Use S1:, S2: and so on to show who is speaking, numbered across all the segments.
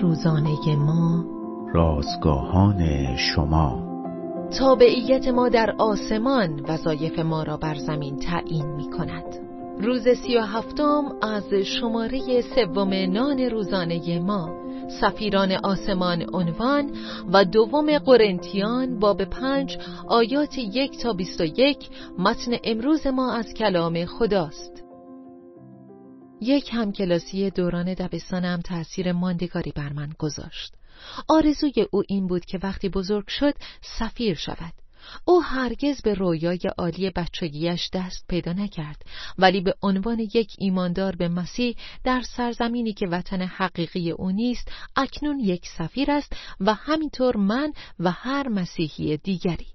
S1: روزانه ما.
S2: رازگاهان شما.
S1: تابعیت ما در آسمان وظایف ما را بر زمین تعیین می کند روز سی و هفتم از شماره سوم نان روزانه ما. سفیران آسمان عنوان و دوم قرنتیان باب پنج آیات یک تا بیست و یک متن امروز ما از کلام خداست. یک همکلاسی دوران دبستانم تأثیر ماندگاری بر من گذاشت. آرزوی او این بود که وقتی بزرگ شد سفیر شود. او هرگز به رویای عالی بچگیش دست پیدا نکرد ولی به عنوان یک ایماندار به مسیح در سرزمینی که وطن حقیقی او نیست اکنون یک سفیر است و همینطور من و هر مسیحی دیگری.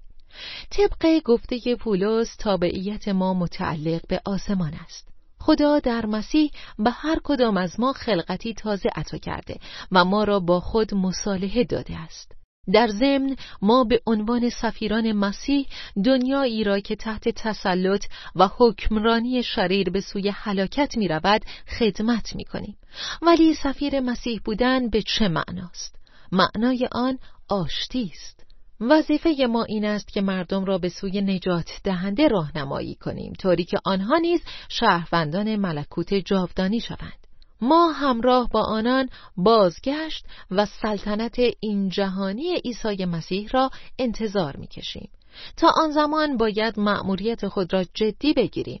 S1: طبق گفته پولس تابعیت ما متعلق به آسمان است. خدا در مسیح به هر کدام از ما خلقتی تازه عطا کرده و ما را با خود مصالحه داده است در ضمن ما به عنوان سفیران مسیح دنیایی را که تحت تسلط و حکمرانی شریر به سوی هلاکت می رود خدمت می کنیم. ولی سفیر مسیح بودن به چه معناست؟ معنای آن آشتی است. وظیفه ما این است که مردم را به سوی نجات دهنده راهنمایی کنیم طوری که آنها نیز شهروندان ملکوت جاودانی شوند. ما همراه با آنان بازگشت و سلطنت این جهانی عیسی مسیح را انتظار می‌کشیم. تا آن زمان باید مأموریت خود را جدی بگیریم.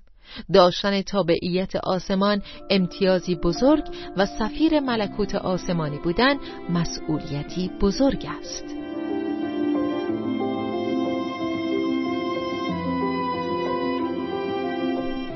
S1: داشتن تابعیت آسمان امتیازی بزرگ و سفیر ملکوت آسمانی بودن مسئولیتی بزرگ است.